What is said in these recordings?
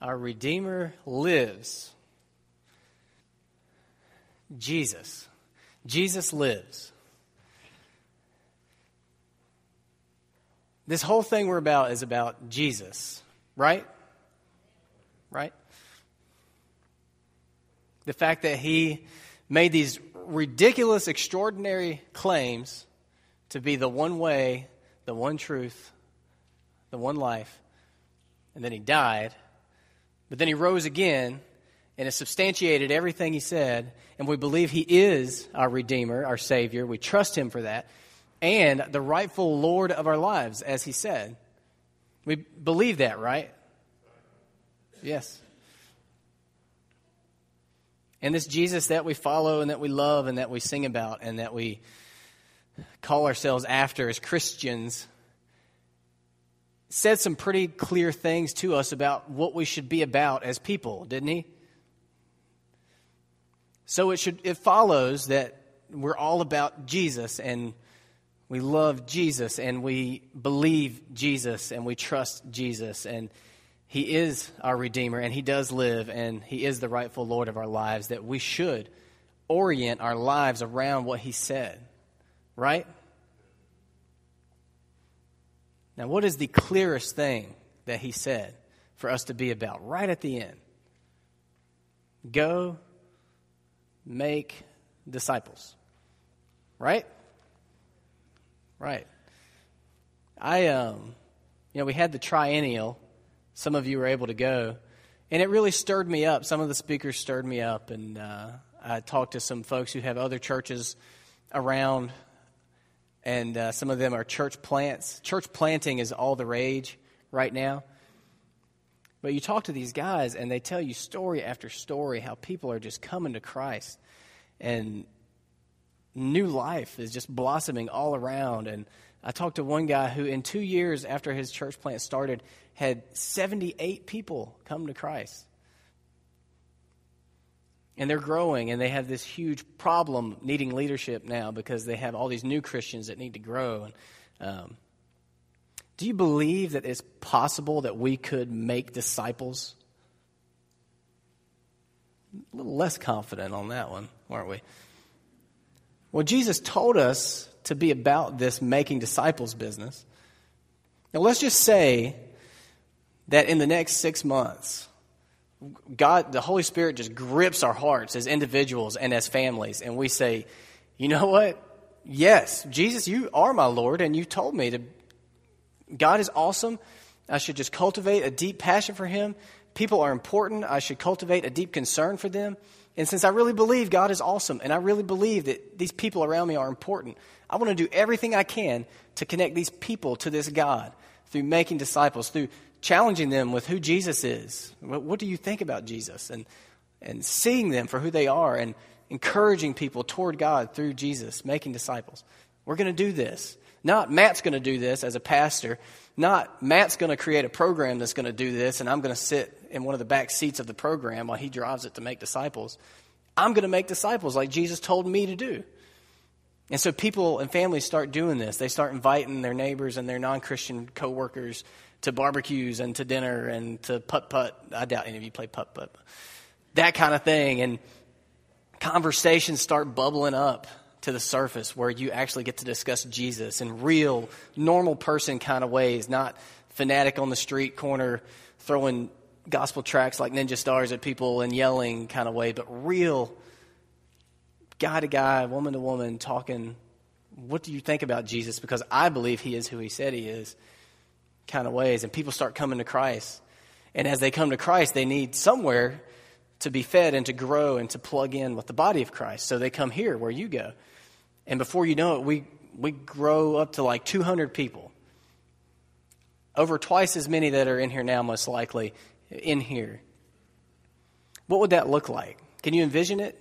Our Redeemer lives. Jesus. Jesus lives. This whole thing we're about is about Jesus, right? Right? The fact that he made these ridiculous, extraordinary claims to be the one way, the one truth, the one life, and then he died but then he rose again and has substantiated everything he said, and we believe he is our Redeemer, our Savior. We trust him for that, and the rightful Lord of our lives, as he said. We believe that, right? Yes. And this Jesus that we follow and that we love and that we sing about and that we call ourselves after as Christians said some pretty clear things to us about what we should be about as people, didn't he? So it should it follows that we're all about Jesus and we love Jesus and we believe Jesus and we trust Jesus and he is our redeemer and he does live and he is the rightful lord of our lives that we should orient our lives around what he said. Right? Now, what is the clearest thing that he said for us to be about right at the end? Go make disciples. Right? Right. I, um, you know, we had the triennial. Some of you were able to go. And it really stirred me up. Some of the speakers stirred me up. And uh, I talked to some folks who have other churches around and uh, some of them are church plants. Church planting is all the rage right now. But you talk to these guys, and they tell you story after story how people are just coming to Christ, and new life is just blossoming all around. And I talked to one guy who, in two years after his church plant started, had 78 people come to Christ and they're growing and they have this huge problem needing leadership now because they have all these new christians that need to grow. And, um, do you believe that it's possible that we could make disciples? A little less confident on that one aren't we? Well jesus told us to be about this making disciples business. Now let's just say that in the next six months God, the Holy Spirit just grips our hearts as individuals and as families, and we say, you know what? Yes, Jesus, you are my Lord, and you told me to. God is awesome. I should just cultivate a deep passion for Him. People are important. I should cultivate a deep concern for them. And since I really believe God is awesome, and I really believe that these people around me are important, I want to do everything I can to connect these people to this God through making disciples, through challenging them with who Jesus is. What, what do you think about Jesus? And, and seeing them for who they are and encouraging people toward God through Jesus, making disciples. We're going to do this. Not Matt's going to do this as a pastor. Not Matt's going to create a program that's going to do this, and I'm going to sit in one of the back seats of the program while he drives it to make disciples. I'm going to make disciples like Jesus told me to do. And so people and families start doing this. They start inviting their neighbors and their non Christian coworkers to barbecues and to dinner and to putt putt. I doubt any of you play putt putt. That kind of thing. And conversations start bubbling up to the surface where you actually get to discuss Jesus in real, normal person kind of ways, not fanatic on the street corner throwing gospel tracks like ninja stars at people and yelling kind of way, but real guy to guy, woman to woman talking. What do you think about Jesus? Because I believe he is who he said he is kind of ways. And people start coming to Christ. And as they come to Christ, they need somewhere to be fed and to grow and to plug in with the body of Christ. So they come here where you go. And before you know it, we, we grow up to like 200 people. Over twice as many that are in here now, most likely, in here. What would that look like? Can you envision it?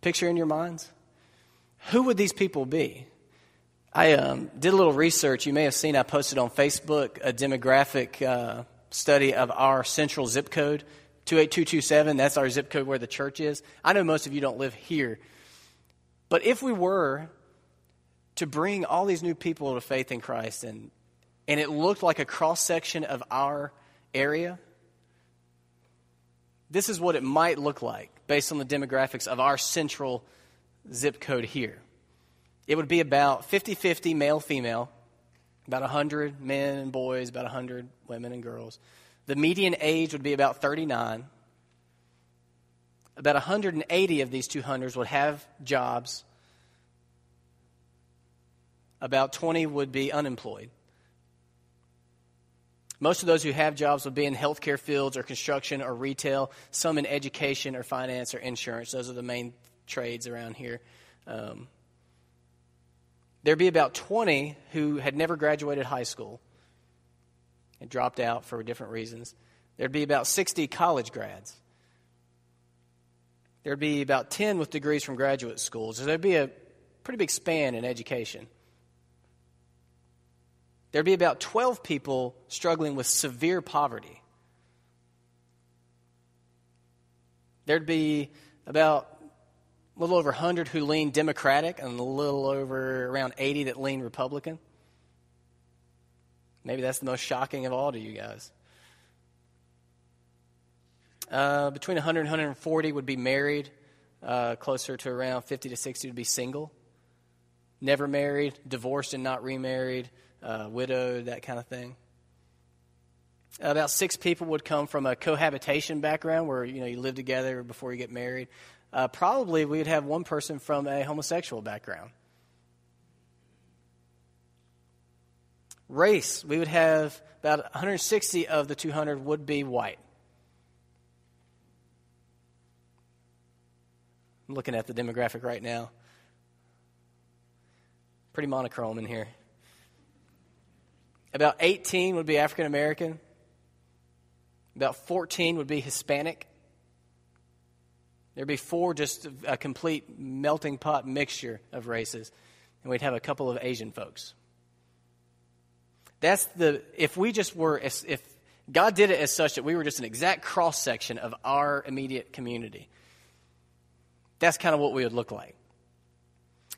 Picture in your minds? Who would these people be? I um, did a little research. You may have seen I posted on Facebook a demographic uh, study of our central zip code, 28227. That's our zip code where the church is. I know most of you don't live here. But if we were to bring all these new people to faith in Christ and, and it looked like a cross section of our area, this is what it might look like based on the demographics of our central zip code here. It would be about 50 50 male female, about 100 men and boys, about 100 women and girls. The median age would be about 39. About 180 of these 200s would have jobs. About 20 would be unemployed. Most of those who have jobs would be in healthcare fields or construction or retail, some in education or finance or insurance. Those are the main trades around here. Um, there'd be about 20 who had never graduated high school and dropped out for different reasons. There'd be about 60 college grads. There'd be about 10 with degrees from graduate schools. So there'd be a pretty big span in education. There'd be about 12 people struggling with severe poverty. There'd be about a little over 100 who lean Democratic and a little over around 80 that lean Republican. Maybe that's the most shocking of all to you guys. Uh, between 100 and 140 would be married. Uh, closer to around 50 to 60 would be single. Never married, divorced and not remarried uh, widowed, that kind of thing. About six people would come from a cohabitation background where you know you live together before you get married. Uh, probably we'd have one person from a homosexual background. Race, we would have about 160 of the 200 would be white. I'm looking at the demographic right now. Pretty monochrome in here. About 18 would be African American. About 14 would be Hispanic. There'd be four, just a complete melting pot mixture of races. And we'd have a couple of Asian folks. That's the, if we just were, if if God did it as such that we were just an exact cross section of our immediate community, that's kind of what we would look like.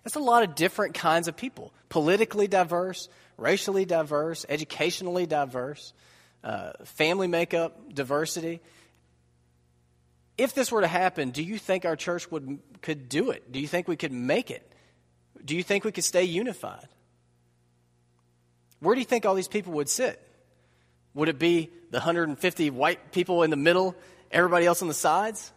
That's a lot of different kinds of people, politically diverse, racially diverse, educationally diverse, uh, family makeup, diversity. If this were to happen, do you think our church would, could do it? Do you think we could make it? Do you think we could stay unified? Where do you think all these people would sit? Would it be the 150 white people in the middle, everybody else on the sides?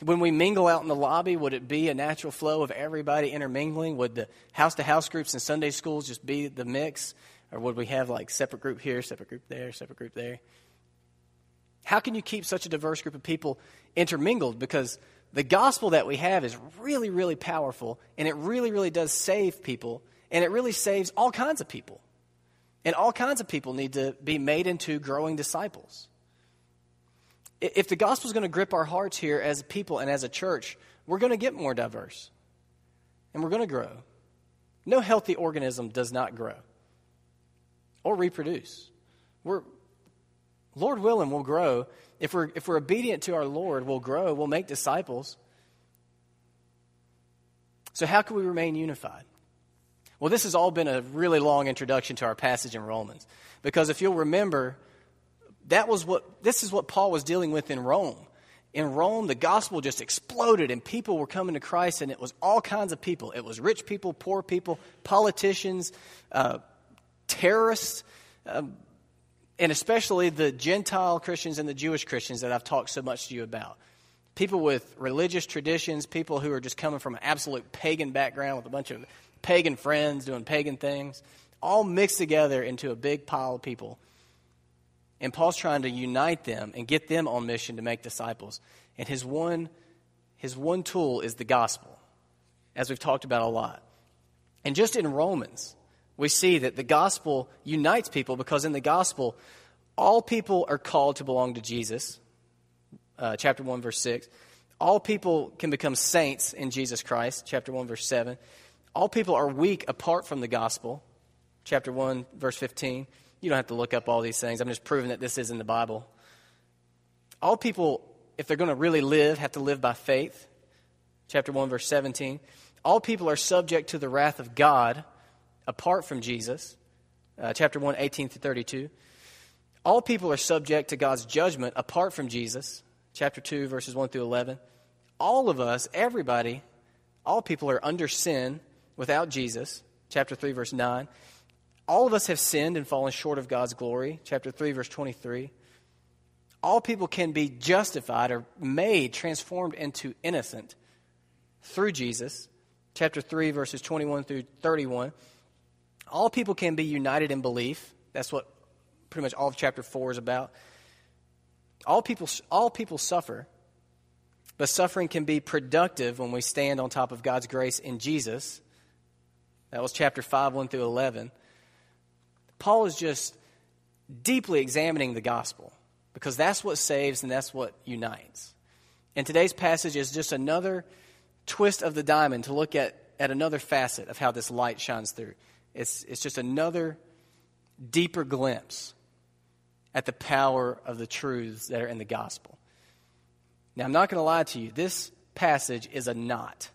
When we mingle out in the lobby, would it be a natural flow of everybody intermingling? Would the house to house groups and Sunday schools just be the mix? Or would we have like separate group here, separate group there, separate group there? How can you keep such a diverse group of people intermingled? Because the gospel that we have is really, really powerful, and it really, really does save people, and it really saves all kinds of people. And all kinds of people need to be made into growing disciples if the gospel is going to grip our hearts here as people and as a church, we're going to get more diverse and we're going to grow. No healthy organism does not grow or reproduce. We're, Lord willing, we'll grow. If we're, if we're obedient to our Lord, we'll grow, we'll make disciples. So, how can we remain unified? Well, this has all been a really long introduction to our passage in Romans. Because if you'll remember, that was what, this is what Paul was dealing with in Rome. In Rome, the gospel just exploded and people were coming to Christ, and it was all kinds of people. It was rich people, poor people, politicians, uh, terrorists, um, and especially the Gentile Christians and the Jewish Christians that I've talked so much to you about. People with religious traditions, people who are just coming from an absolute pagan background with a bunch of pagan friends doing pagan things, all mixed together into a big pile of people and Paul's trying to unite them and get them on mission to make disciples. And his one, his one tool is the gospel, as we've talked about a lot. And just in Romans, we see that the gospel unites people because in the gospel, all people are called to belong to Jesus. Uh, chapter 1, verse 6. All people can become saints in Jesus Christ. Chapter 1, verse 7. All people are weak apart from the gospel. Chapter 1, verse 15. You don't have to look up all these things. I'm just proving that this is in the Bible. All people, if they're going to really live, have to live by faith. Chapter 1, verse 17. All people are subject to the wrath of God apart from Jesus. Uh, chapter 1, 18 to 32. All people are subject to God's judgment apart from Jesus, chapter 2, verses 1 through 11. All of us, everybody, all people are under sin without Jesus, chapter 3, verse 9. All of us have sinned and fallen short of God's glory, chapter 3, verse 23. All people can be justified or made, transformed into innocent through Jesus, chapter 3, verses 21 through 31. All people can be united in belief. That's what pretty much all of chapter 4 is about. All people, all people suffer, but suffering can be productive when we stand on top of God's grace in Jesus. That was chapter 5, 1 through 11. Paul is just deeply examining the gospel because that's what saves and that's what unites. And today's passage is just another twist of the diamond to look at, at another facet of how this light shines through. It's, it's just another deeper glimpse at the power of the truths that are in the gospel. Now, I'm not going to lie to you, this passage is a knot.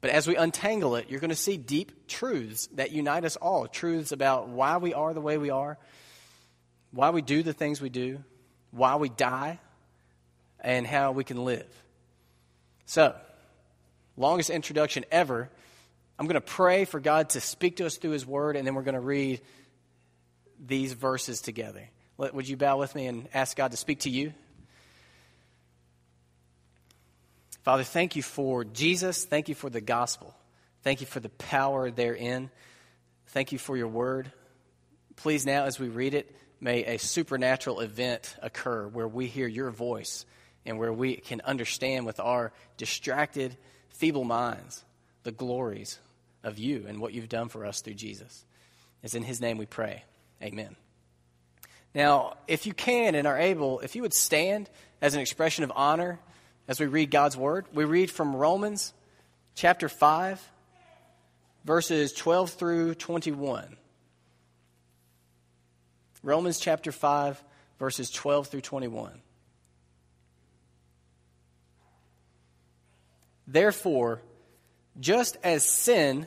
But as we untangle it, you're going to see deep truths that unite us all truths about why we are the way we are, why we do the things we do, why we die, and how we can live. So, longest introduction ever. I'm going to pray for God to speak to us through His Word, and then we're going to read these verses together. Would you bow with me and ask God to speak to you? Father, thank you for Jesus. Thank you for the gospel. Thank you for the power therein. Thank you for your word. Please, now as we read it, may a supernatural event occur where we hear your voice and where we can understand with our distracted, feeble minds the glories of you and what you've done for us through Jesus. It's in his name we pray. Amen. Now, if you can and are able, if you would stand as an expression of honor as we read God's word, we read from Romans chapter 5, verses 12 through 21. Romans chapter 5, verses 12 through 21. Therefore, just as sin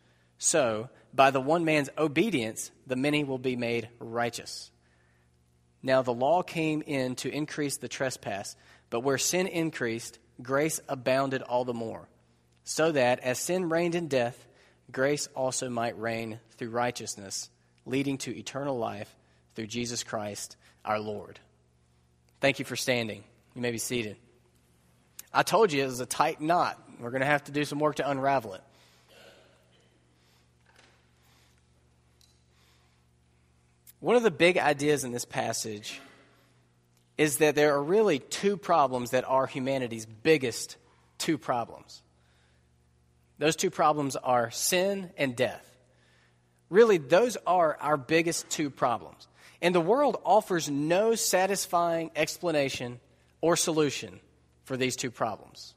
so by the one man's obedience the many will be made righteous. Now the law came in to increase the trespass, but where sin increased, grace abounded all the more, so that as sin reigned in death, grace also might reign through righteousness, leading to eternal life through Jesus Christ our Lord. Thank you for standing. You may be seated. I told you it was a tight knot. We're going to have to do some work to unravel it. One of the big ideas in this passage is that there are really two problems that are humanity's biggest two problems. Those two problems are sin and death. Really, those are our biggest two problems. And the world offers no satisfying explanation or solution for these two problems.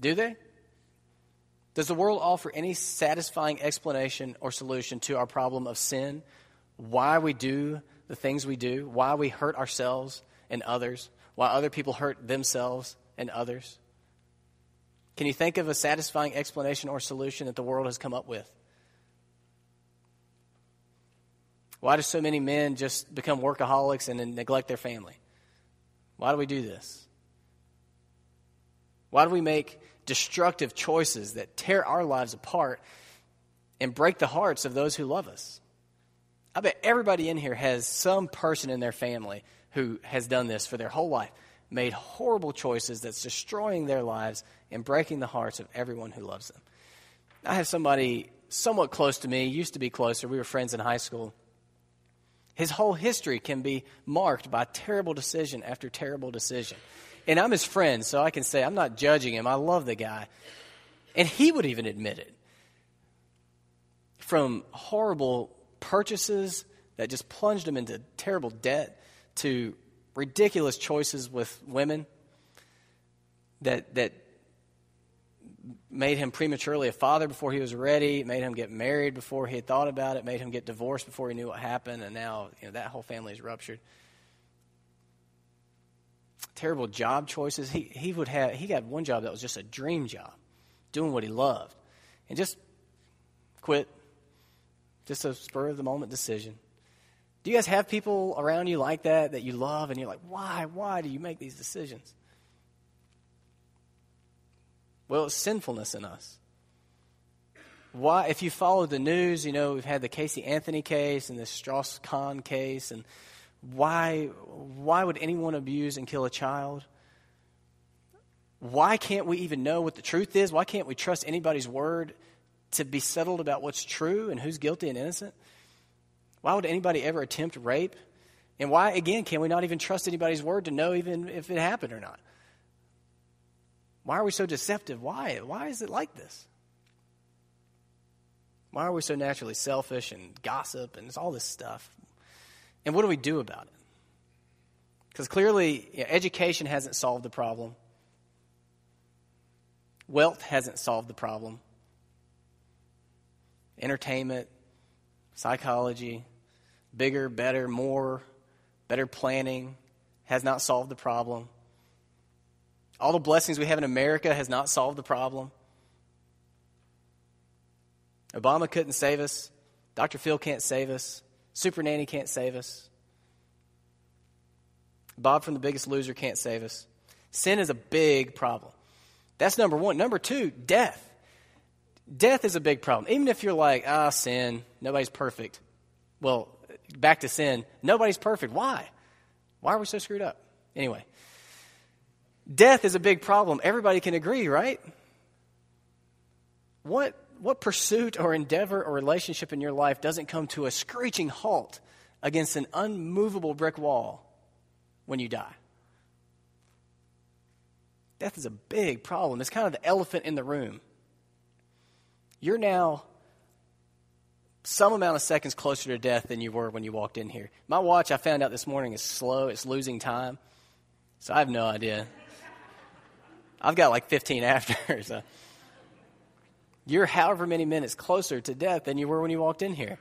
Do they? Does the world offer any satisfying explanation or solution to our problem of sin why we do the things we do, why we hurt ourselves and others, why other people hurt themselves and others? Can you think of a satisfying explanation or solution that the world has come up with? Why do so many men just become workaholics and neglect their family? Why do we do this? Why do we make destructive choices that tear our lives apart and break the hearts of those who love us? I bet everybody in here has some person in their family who has done this for their whole life, made horrible choices that's destroying their lives and breaking the hearts of everyone who loves them. I have somebody somewhat close to me, used to be closer. We were friends in high school. His whole history can be marked by terrible decision after terrible decision. And I'm his friend, so I can say I'm not judging him. I love the guy. And he would even admit it. From horrible purchases that just plunged him into terrible debt to ridiculous choices with women that, that made him prematurely a father before he was ready, made him get married before he had thought about it, made him get divorced before he knew what happened, and now you know, that whole family is ruptured. Terrible job choices. He, he would have he got one job that was just a dream job, doing what he loved, and just quit. Just a spur of the moment decision. Do you guys have people around you like that that you love, and you're like, why, why do you make these decisions? Well, it's sinfulness in us. Why, if you follow the news, you know, we've had the Casey Anthony case and the Strauss Kahn case, and why, why would anyone abuse and kill a child? Why can't we even know what the truth is? Why can't we trust anybody's word to be settled about what's true and who's guilty and innocent? Why would anybody ever attempt rape? And why, again, can we not even trust anybody's word to know even if it happened or not? Why are we so deceptive? Why? Why is it like this? Why are we so naturally selfish and gossip and all this stuff? And what do we do about it? Because clearly, you know, education hasn't solved the problem. Wealth hasn't solved the problem. Entertainment, psychology, bigger, better, more, better planning has not solved the problem. All the blessings we have in America has not solved the problem. Obama couldn't save us. Dr. Phil can't save us. Super Nanny can't save us. Bob from The Biggest Loser can't save us. Sin is a big problem. That's number one. Number two, death. Death is a big problem. Even if you're like, ah, sin, nobody's perfect. Well, back to sin, nobody's perfect. Why? Why are we so screwed up? Anyway, Death is a big problem. Everybody can agree, right? What, what pursuit or endeavor or relationship in your life doesn't come to a screeching halt against an unmovable brick wall when you die? Death is a big problem. It's kind of the elephant in the room. You're now some amount of seconds closer to death than you were when you walked in here. My watch, I found out this morning, is slow, it's losing time. So I have no idea. I've got like 15 after. So you're however many minutes closer to death than you were when you walked in here.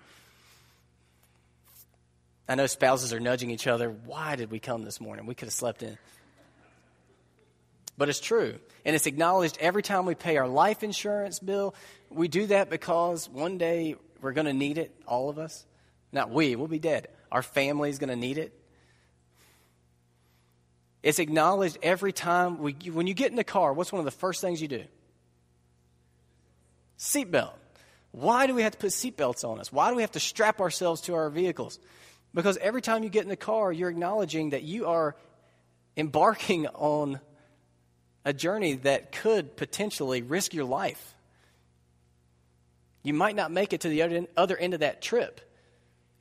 I know spouses are nudging each other. Why did we come this morning? We could have slept in. But it's true. And it's acknowledged every time we pay our life insurance bill. We do that because one day we're going to need it, all of us. Not we, we'll be dead. Our family's going to need it. It's acknowledged every time. We, when you get in the car, what's one of the first things you do? Seatbelt. Why do we have to put seatbelts on us? Why do we have to strap ourselves to our vehicles? Because every time you get in the car, you're acknowledging that you are embarking on a journey that could potentially risk your life. You might not make it to the other end of that trip.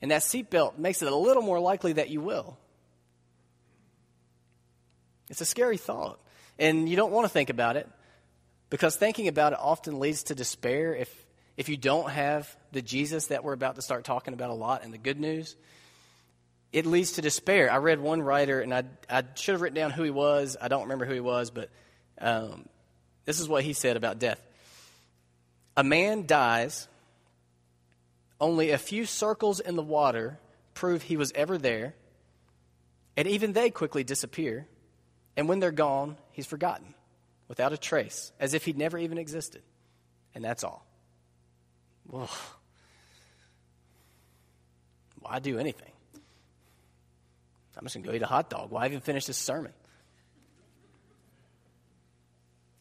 And that seatbelt makes it a little more likely that you will. It's a scary thought. And you don't want to think about it because thinking about it often leads to despair if, if you don't have the Jesus that we're about to start talking about a lot and the good news. It leads to despair. I read one writer, and I, I should have written down who he was. I don't remember who he was, but um, this is what he said about death. A man dies, only a few circles in the water prove he was ever there, and even they quickly disappear. And when they're gone, he's forgotten. without a trace, as if he'd never even existed. And that's all. Whoa. Why do anything? I'm just going to go eat a hot dog. Why even finish this sermon?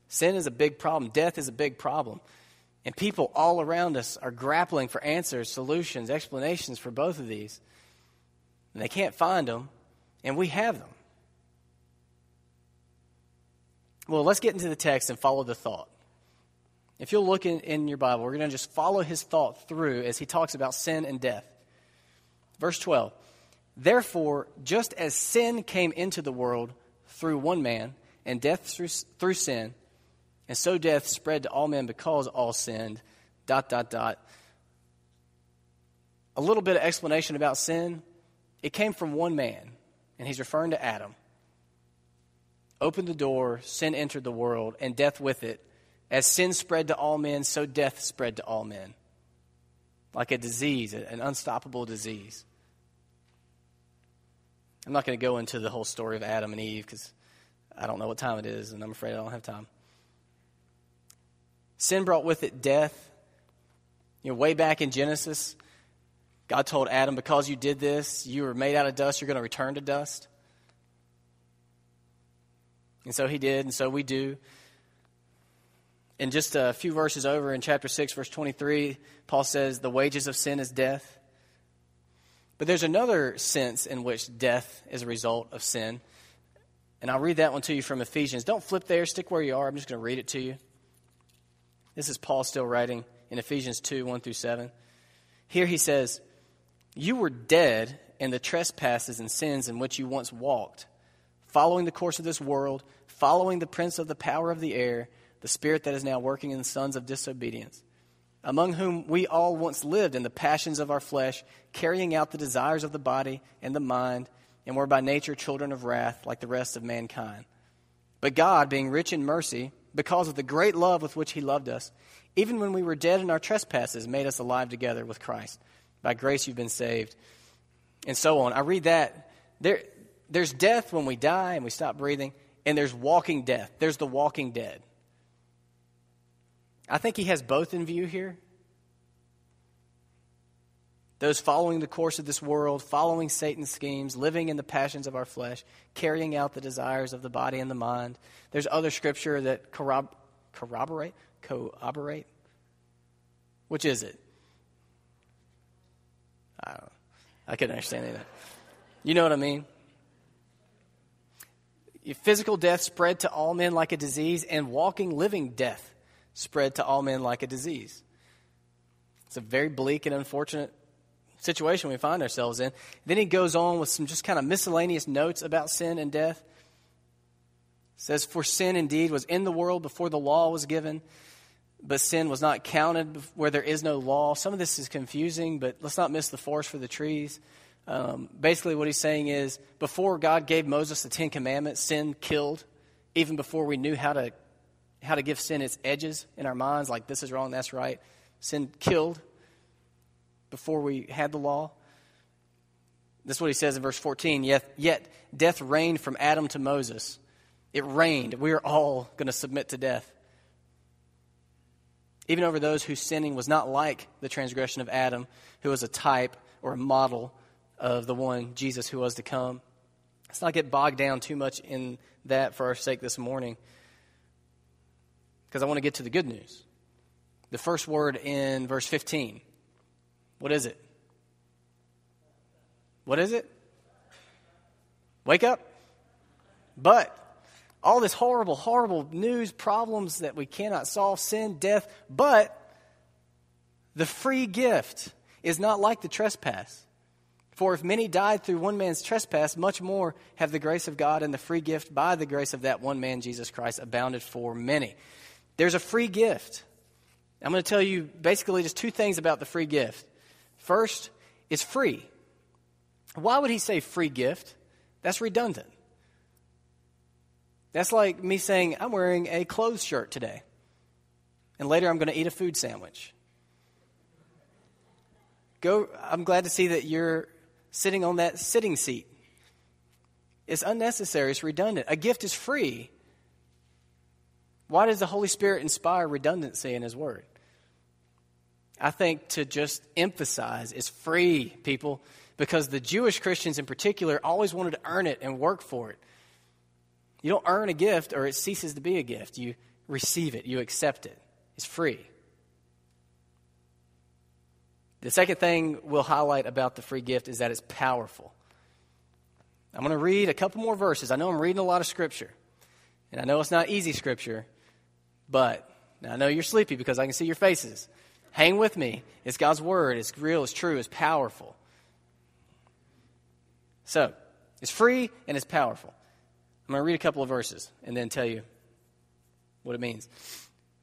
Sin is a big problem. Death is a big problem. And people all around us are grappling for answers, solutions, explanations for both of these. And they can't find them, and we have them. Well, let's get into the text and follow the thought. If you'll look in, in your Bible, we're going to just follow his thought through as he talks about sin and death. Verse 12 Therefore, just as sin came into the world through one man, and death through, through sin, and so death spread to all men because all sinned. Dot, dot, dot. A little bit of explanation about sin. It came from one man, and he's referring to Adam. Opened the door, sin entered the world, and death with it. As sin spread to all men, so death spread to all men. Like a disease, an unstoppable disease. I'm not going to go into the whole story of Adam and Eve because I don't know what time it is, and I'm afraid I don't have time. Sin brought with it death. You know, way back in Genesis, God told Adam, because you did this, you were made out of dust, you're going to return to dust. And so he did, and so we do. In just a few verses over in chapter 6, verse 23, Paul says, The wages of sin is death. But there's another sense in which death is a result of sin. And I'll read that one to you from Ephesians. Don't flip there, stick where you are. I'm just going to read it to you. This is Paul still writing in Ephesians 2 1 through 7. Here he says, You were dead in the trespasses and sins in which you once walked, following the course of this world, following the prince of the power of the air, the spirit that is now working in the sons of disobedience, among whom we all once lived in the passions of our flesh, carrying out the desires of the body and the mind, and were by nature children of wrath like the rest of mankind. But God, being rich in mercy, because of the great love with which he loved us, even when we were dead in our trespasses, made us alive together with Christ. By grace you've been saved. And so on. I read that. There, there's death when we die and we stop breathing, and there's walking death. There's the walking dead. I think he has both in view here those following the course of this world, following Satan's schemes, living in the passions of our flesh, carrying out the desires of the body and the mind. There's other scripture that corrob- corroborate, corroborate. Which is it? I don't know. I couldn't understand that. You know what I mean? Physical death spread to all men like a disease, and walking, living death spread to all men like a disease. It's a very bleak and unfortunate situation we find ourselves in. Then he goes on with some just kind of miscellaneous notes about sin and death. It says, For sin indeed was in the world before the law was given, but sin was not counted where there is no law. Some of this is confusing, but let's not miss the forest for the trees. Um, basically, what he's saying is before God gave Moses the Ten Commandments, sin killed, even before we knew how to, how to give sin its edges in our minds, like this is wrong, that's right. Sin killed before we had the law. This is what he says in verse 14. Yet, yet death reigned from Adam to Moses. It reigned. We are all going to submit to death. Even over those whose sinning was not like the transgression of Adam, who was a type or a model of the one, Jesus, who was to come. Let's not get bogged down too much in that for our sake this morning, because I want to get to the good news. The first word in verse 15 what is it? What is it? Wake up. But all this horrible, horrible news, problems that we cannot solve, sin, death, but the free gift is not like the trespass. For if many died through one man's trespass, much more have the grace of God and the free gift by the grace of that one man, Jesus Christ, abounded for many. There's a free gift. I'm going to tell you basically just two things about the free gift. First, it's free. Why would he say free gift? That's redundant. That's like me saying, I'm wearing a clothes shirt today, and later I'm going to eat a food sandwich. Go, I'm glad to see that you're sitting on that sitting seat. It's unnecessary, it's redundant. A gift is free. Why does the Holy Spirit inspire redundancy in His Word? I think to just emphasize is free, people, because the Jewish Christians in particular always wanted to earn it and work for it. You don't earn a gift or it ceases to be a gift. You receive it, you accept it. It's free. The second thing we'll highlight about the free gift is that it's powerful. I'm going to read a couple more verses. I know I'm reading a lot of scripture, and I know it's not easy scripture, but I know you're sleepy because I can see your faces. Hang with me. It's God's word. It's real, it's true, it's powerful. So, it's free and it's powerful. I'm going to read a couple of verses and then tell you what it means.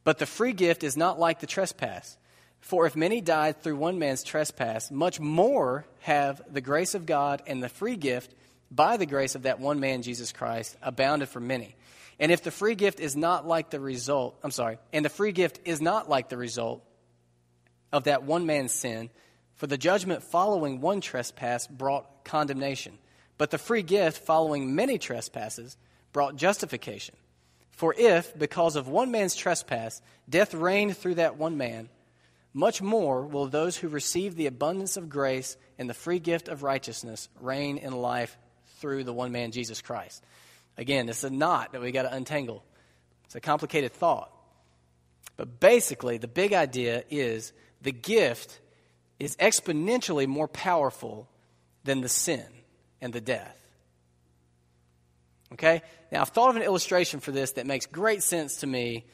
But the free gift is not like the trespass. For if many died through one man's trespass, much more have the grace of God and the free gift by the grace of that one man, Jesus Christ, abounded for many. And if the free gift is not like the result, I'm sorry, and the free gift is not like the result of that one man's sin, for the judgment following one trespass brought condemnation, but the free gift following many trespasses brought justification. For if, because of one man's trespass, death reigned through that one man, much more will those who receive the abundance of grace and the free gift of righteousness reign in life through the one man, Jesus Christ. Again, it's a knot that we got to untangle. It's a complicated thought. But basically, the big idea is the gift is exponentially more powerful than the sin and the death. Okay? Now, I've thought of an illustration for this that makes great sense to me,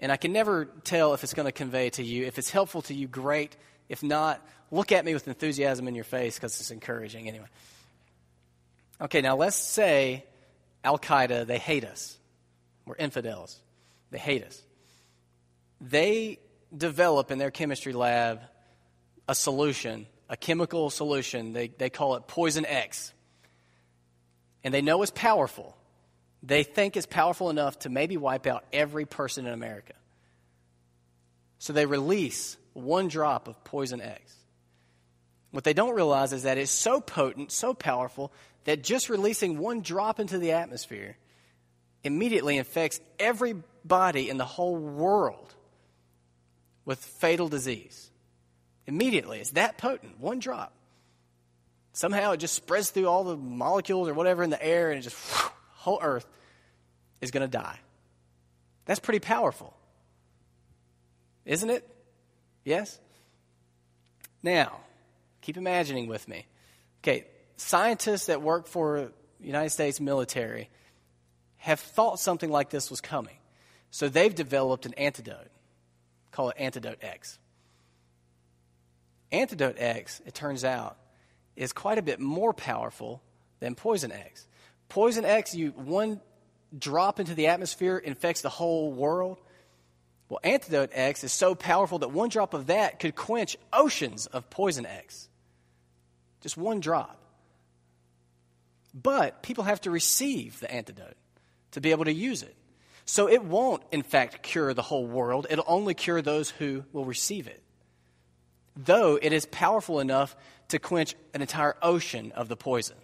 and I can never tell if it's going to convey to you. If it's helpful to you, great. If not, look at me with enthusiasm in your face because it's encouraging anyway. Okay, now let's say Al Qaeda, they hate us. We're infidels. They hate us. They develop in their chemistry lab a solution, a chemical solution. They, they call it Poison X. And they know it's powerful. They think it's powerful enough to maybe wipe out every person in America. So they release one drop of Poison X. What they don't realize is that it's so potent, so powerful, that just releasing one drop into the atmosphere immediately infects everybody in the whole world with fatal disease. Immediately. It's that potent. One drop. Somehow it just spreads through all the molecules or whatever in the air and it just, whole earth is going to die. That's pretty powerful. Isn't it? Yes? Now, keep imagining with me. Okay, scientists that work for United States military have thought something like this was coming. So they've developed an antidote call it Antidote X. Antidote X, it turns out, is quite a bit more powerful than Poison X. Poison X, you one drop into the atmosphere infects the whole world. Well, Antidote X is so powerful that one drop of that could quench oceans of Poison X. Just one drop. But people have to receive the antidote to be able to use it. So it won't, in fact, cure the whole world. It'll only cure those who will receive it. Though it is powerful enough to quench an entire ocean of the poison.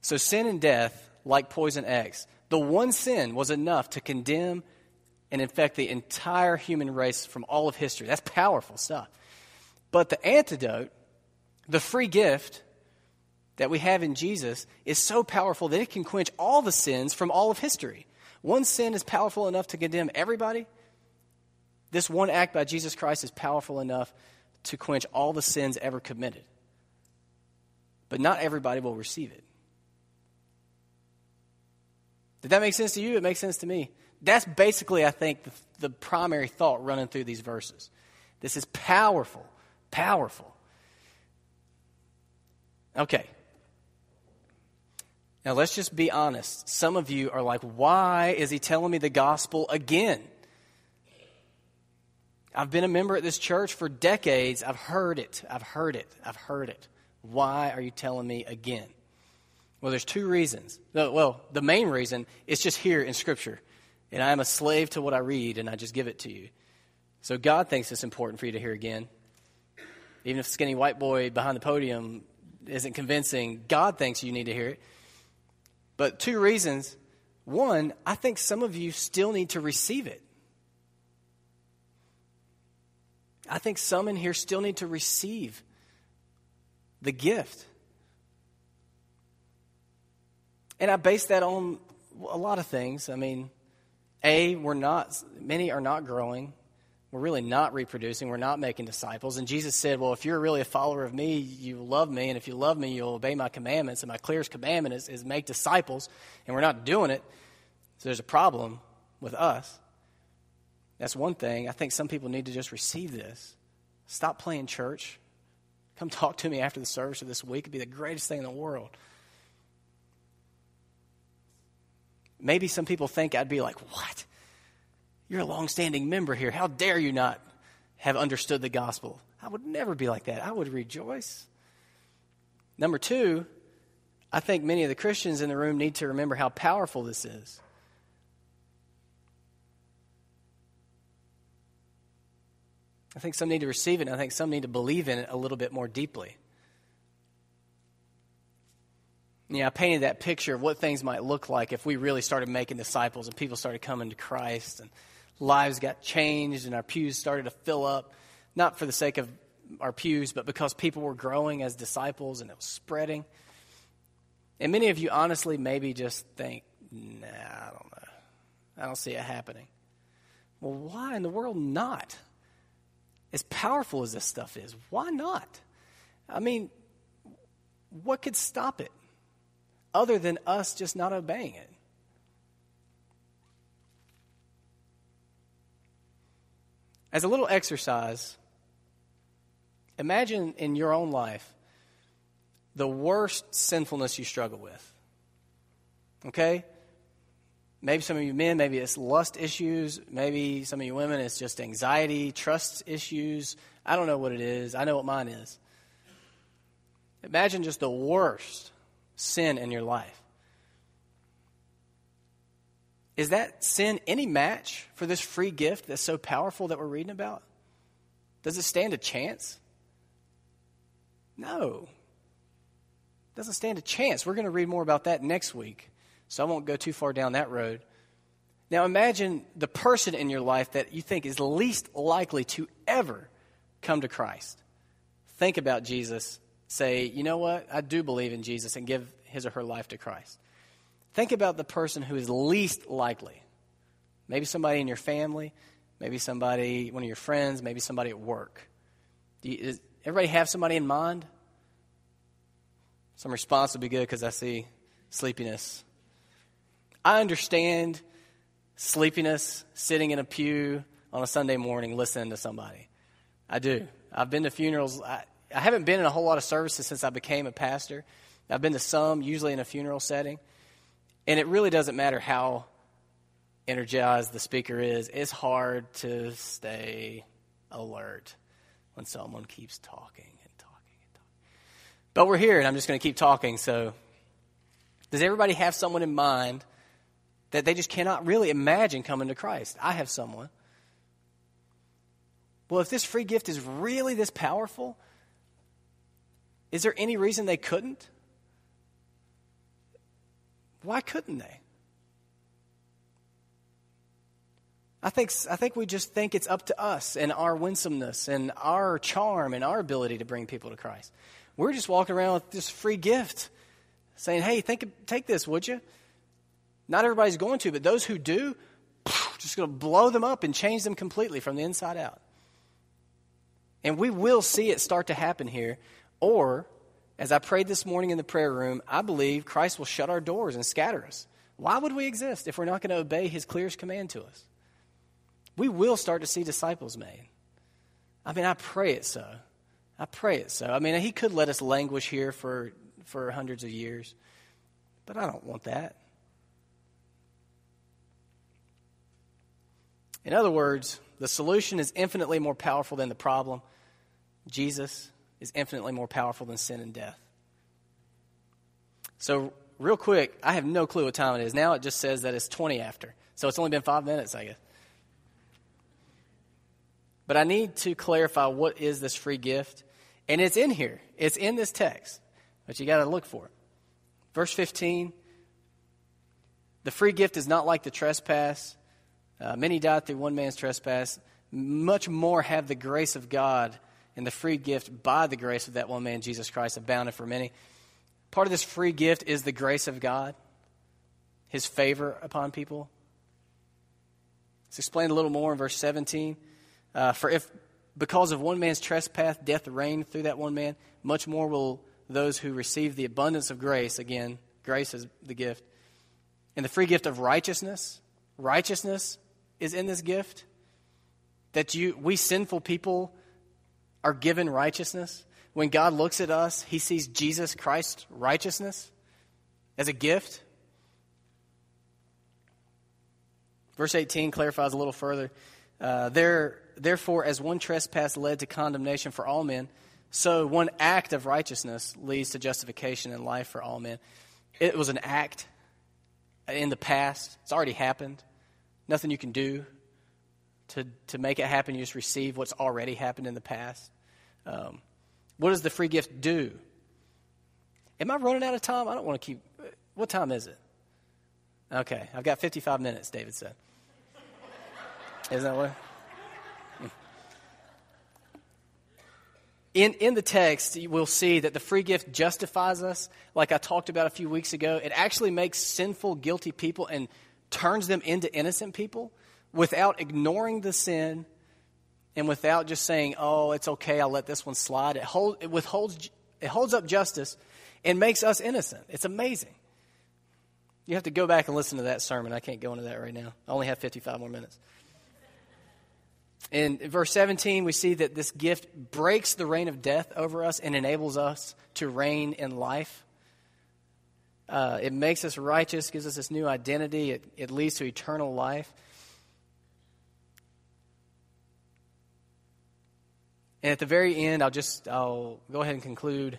So sin and death, like poison X, the one sin was enough to condemn and infect the entire human race from all of history. That's powerful stuff. But the antidote, the free gift, that we have in Jesus is so powerful that it can quench all the sins from all of history. One sin is powerful enough to condemn everybody. This one act by Jesus Christ is powerful enough to quench all the sins ever committed. But not everybody will receive it. Did that make sense to you? It makes sense to me. That's basically, I think, the, the primary thought running through these verses. This is powerful, powerful. Okay, now, let's just be honest. Some of you are like, why is he telling me the gospel again? I've been a member at this church for decades. I've heard it. I've heard it. I've heard it. Why are you telling me again? Well, there's two reasons. Well, the main reason is just here in Scripture. And I am a slave to what I read, and I just give it to you. So God thinks it's important for you to hear again. Even if skinny white boy behind the podium isn't convincing, God thinks you need to hear it. But two reasons. One, I think some of you still need to receive it. I think some in here still need to receive the gift. And I base that on a lot of things. I mean, A, we're not, many are not growing. We're really not reproducing. We're not making disciples. And Jesus said, Well, if you're really a follower of me, you love me. And if you love me, you'll obey my commandments. And my clearest commandment is, is make disciples. And we're not doing it. So there's a problem with us. That's one thing. I think some people need to just receive this. Stop playing church. Come talk to me after the service of this week. It'd be the greatest thing in the world. Maybe some people think I'd be like, What? You're a long-standing member here. How dare you not have understood the gospel? I would never be like that. I would rejoice. Number two, I think many of the Christians in the room need to remember how powerful this is. I think some need to receive it, and I think some need to believe in it a little bit more deeply. Yeah, I painted that picture of what things might look like if we really started making disciples and people started coming to Christ and lives got changed and our pews started to fill up, not for the sake of our pews, but because people were growing as disciples and it was spreading. And many of you honestly maybe just think, nah, I don't know. I don't see it happening. Well, why in the world not? As powerful as this stuff is, why not? I mean, what could stop it other than us just not obeying it? As a little exercise, imagine in your own life the worst sinfulness you struggle with. Okay? Maybe some of you men, maybe it's lust issues. Maybe some of you women, it's just anxiety, trust issues. I don't know what it is. I know what mine is. Imagine just the worst sin in your life. Is that sin any match for this free gift that's so powerful that we're reading about? Does it stand a chance? No. It doesn't stand a chance. We're going to read more about that next week, so I won't go too far down that road. Now imagine the person in your life that you think is least likely to ever come to Christ. Think about Jesus. Say, you know what? I do believe in Jesus and give his or her life to Christ. Think about the person who is least likely. Maybe somebody in your family, maybe somebody, one of your friends, maybe somebody at work. Do you, does everybody have somebody in mind? Some response would be good because I see sleepiness. I understand sleepiness sitting in a pew on a Sunday morning listening to somebody. I do. I've been to funerals. I, I haven't been in a whole lot of services since I became a pastor. I've been to some, usually in a funeral setting. And it really doesn't matter how energized the speaker is, it's hard to stay alert when someone keeps talking and talking and talking. But we're here, and I'm just going to keep talking. So, does everybody have someone in mind that they just cannot really imagine coming to Christ? I have someone. Well, if this free gift is really this powerful, is there any reason they couldn't? Why couldn't they? I think, I think we just think it's up to us and our winsomeness and our charm and our ability to bring people to Christ. We're just walking around with this free gift saying, hey, think, take this, would you? Not everybody's going to, but those who do, just going to blow them up and change them completely from the inside out. And we will see it start to happen here, or as I prayed this morning in the prayer room, I believe Christ will shut our doors and scatter us. Why would we exist if we're not going to obey his clearest command to us? We will start to see disciples made. I mean, I pray it so. I pray it so. I mean, he could let us languish here for, for hundreds of years, but I don't want that. In other words, the solution is infinitely more powerful than the problem. Jesus is infinitely more powerful than sin and death. So, real quick, I have no clue what time it is. Now it just says that it's 20 after. So it's only been five minutes, I guess. But I need to clarify what is this free gift. And it's in here, it's in this text, but you got to look for it. Verse 15 The free gift is not like the trespass. Uh, many died through one man's trespass. Much more have the grace of God and the free gift by the grace of that one man, Jesus Christ, abounded for many. Part of this free gift is the grace of God, his favor upon people. It's explained a little more in verse 17. Uh, for if because of one man's trespass death reigned through that one man, much more will those who receive the abundance of grace, again, grace is the gift, and the free gift of righteousness. Righteousness is in this gift. That you, we sinful people are given righteousness. When God looks at us, he sees Jesus Christ's righteousness as a gift. Verse 18 clarifies a little further. Uh, there, therefore, as one trespass led to condemnation for all men, so one act of righteousness leads to justification and life for all men. It was an act in the past, it's already happened. Nothing you can do to, to make it happen. You just receive what's already happened in the past. Um, what does the free gift do? Am I running out of time? I don't want to keep. What time is it? Okay, I've got 55 minutes, David said. Isn't that what? In, in the text, we'll see that the free gift justifies us, like I talked about a few weeks ago. It actually makes sinful, guilty people and turns them into innocent people without ignoring the sin and without just saying, oh, it's okay, I'll let this one slide. It, hold, it, withholds, it holds up justice and makes us innocent. It's amazing. You have to go back and listen to that sermon. I can't go into that right now. I only have 55 more minutes. In verse 17, we see that this gift breaks the reign of death over us and enables us to reign in life. Uh, it makes us righteous, gives us this new identity, it, it leads to eternal life. And at the very end, I'll just I'll go ahead and conclude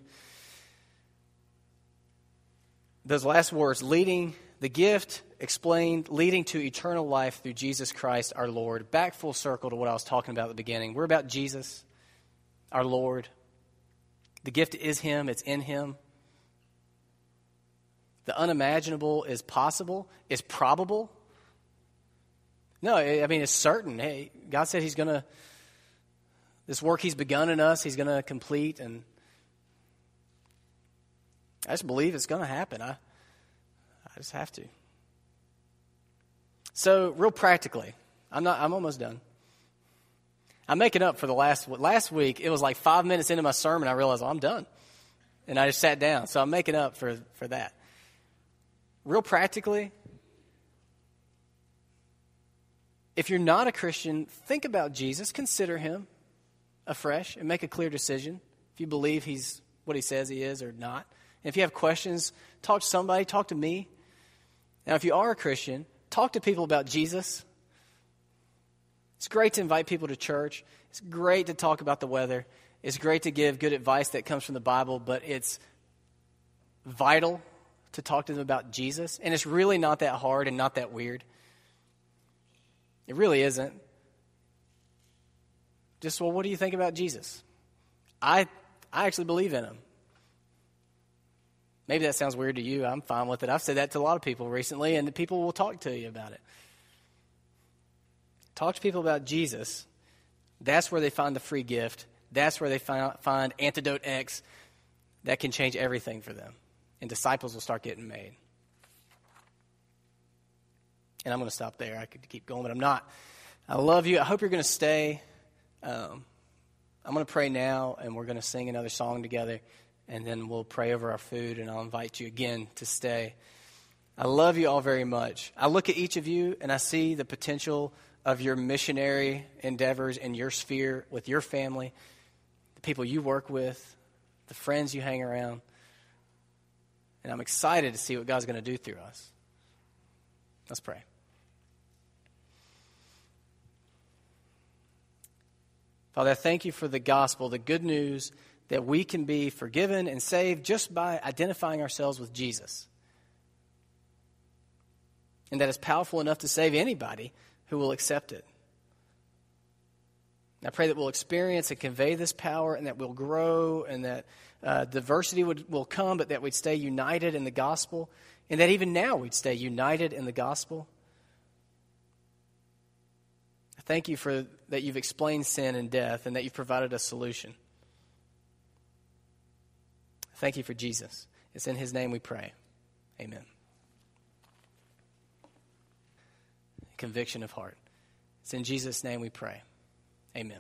those last words leading the gift explained leading to eternal life through Jesus Christ our Lord. Back full circle to what I was talking about at the beginning. We're about Jesus, our Lord. The gift is Him, it's in Him. The unimaginable is possible, is probable. No, I mean, it's certain. Hey, God said He's going to, this work He's begun in us, He's going to complete. And I just believe it's going to happen. I, I just have to. So, real practically, I'm not. I'm almost done. I'm making up for the last last week. It was like five minutes into my sermon, I realized oh, I'm done, and I just sat down. So I'm making up for for that. Real practically, if you're not a Christian, think about Jesus. Consider him afresh and make a clear decision. If you believe he's what he says he is or not. And if you have questions, talk to somebody. Talk to me. Now, if you are a Christian, talk to people about Jesus. It's great to invite people to church. It's great to talk about the weather. It's great to give good advice that comes from the Bible, but it's vital to talk to them about Jesus. And it's really not that hard and not that weird. It really isn't. Just, well, what do you think about Jesus? I, I actually believe in him. Maybe that sounds weird to you. I'm fine with it. I've said that to a lot of people recently, and people will talk to you about it. Talk to people about Jesus. That's where they find the free gift. That's where they find, find antidote X that can change everything for them. And disciples will start getting made. And I'm going to stop there. I could keep going, but I'm not. I love you. I hope you're going to stay. Um, I'm going to pray now, and we're going to sing another song together and then we'll pray over our food, and I'll invite you again to stay. I love you all very much. I look at each of you, and I see the potential of your missionary endeavors in your sphere with your family, the people you work with, the friends you hang around. And I'm excited to see what God's going to do through us. Let's pray. Father, I thank you for the gospel, the good news that we can be forgiven and saved just by identifying ourselves with Jesus. And that is powerful enough to save anybody who will accept it. I pray that we'll experience and convey this power and that we'll grow and that uh, diversity would, will come, but that we'd stay united in the gospel And that even now we'd stay united in the gospel. Thank you for that you've explained sin and death and that you've provided a solution. Thank you for Jesus. It's in his name we pray. Amen. Conviction of heart. It's in Jesus' name we pray. Amen.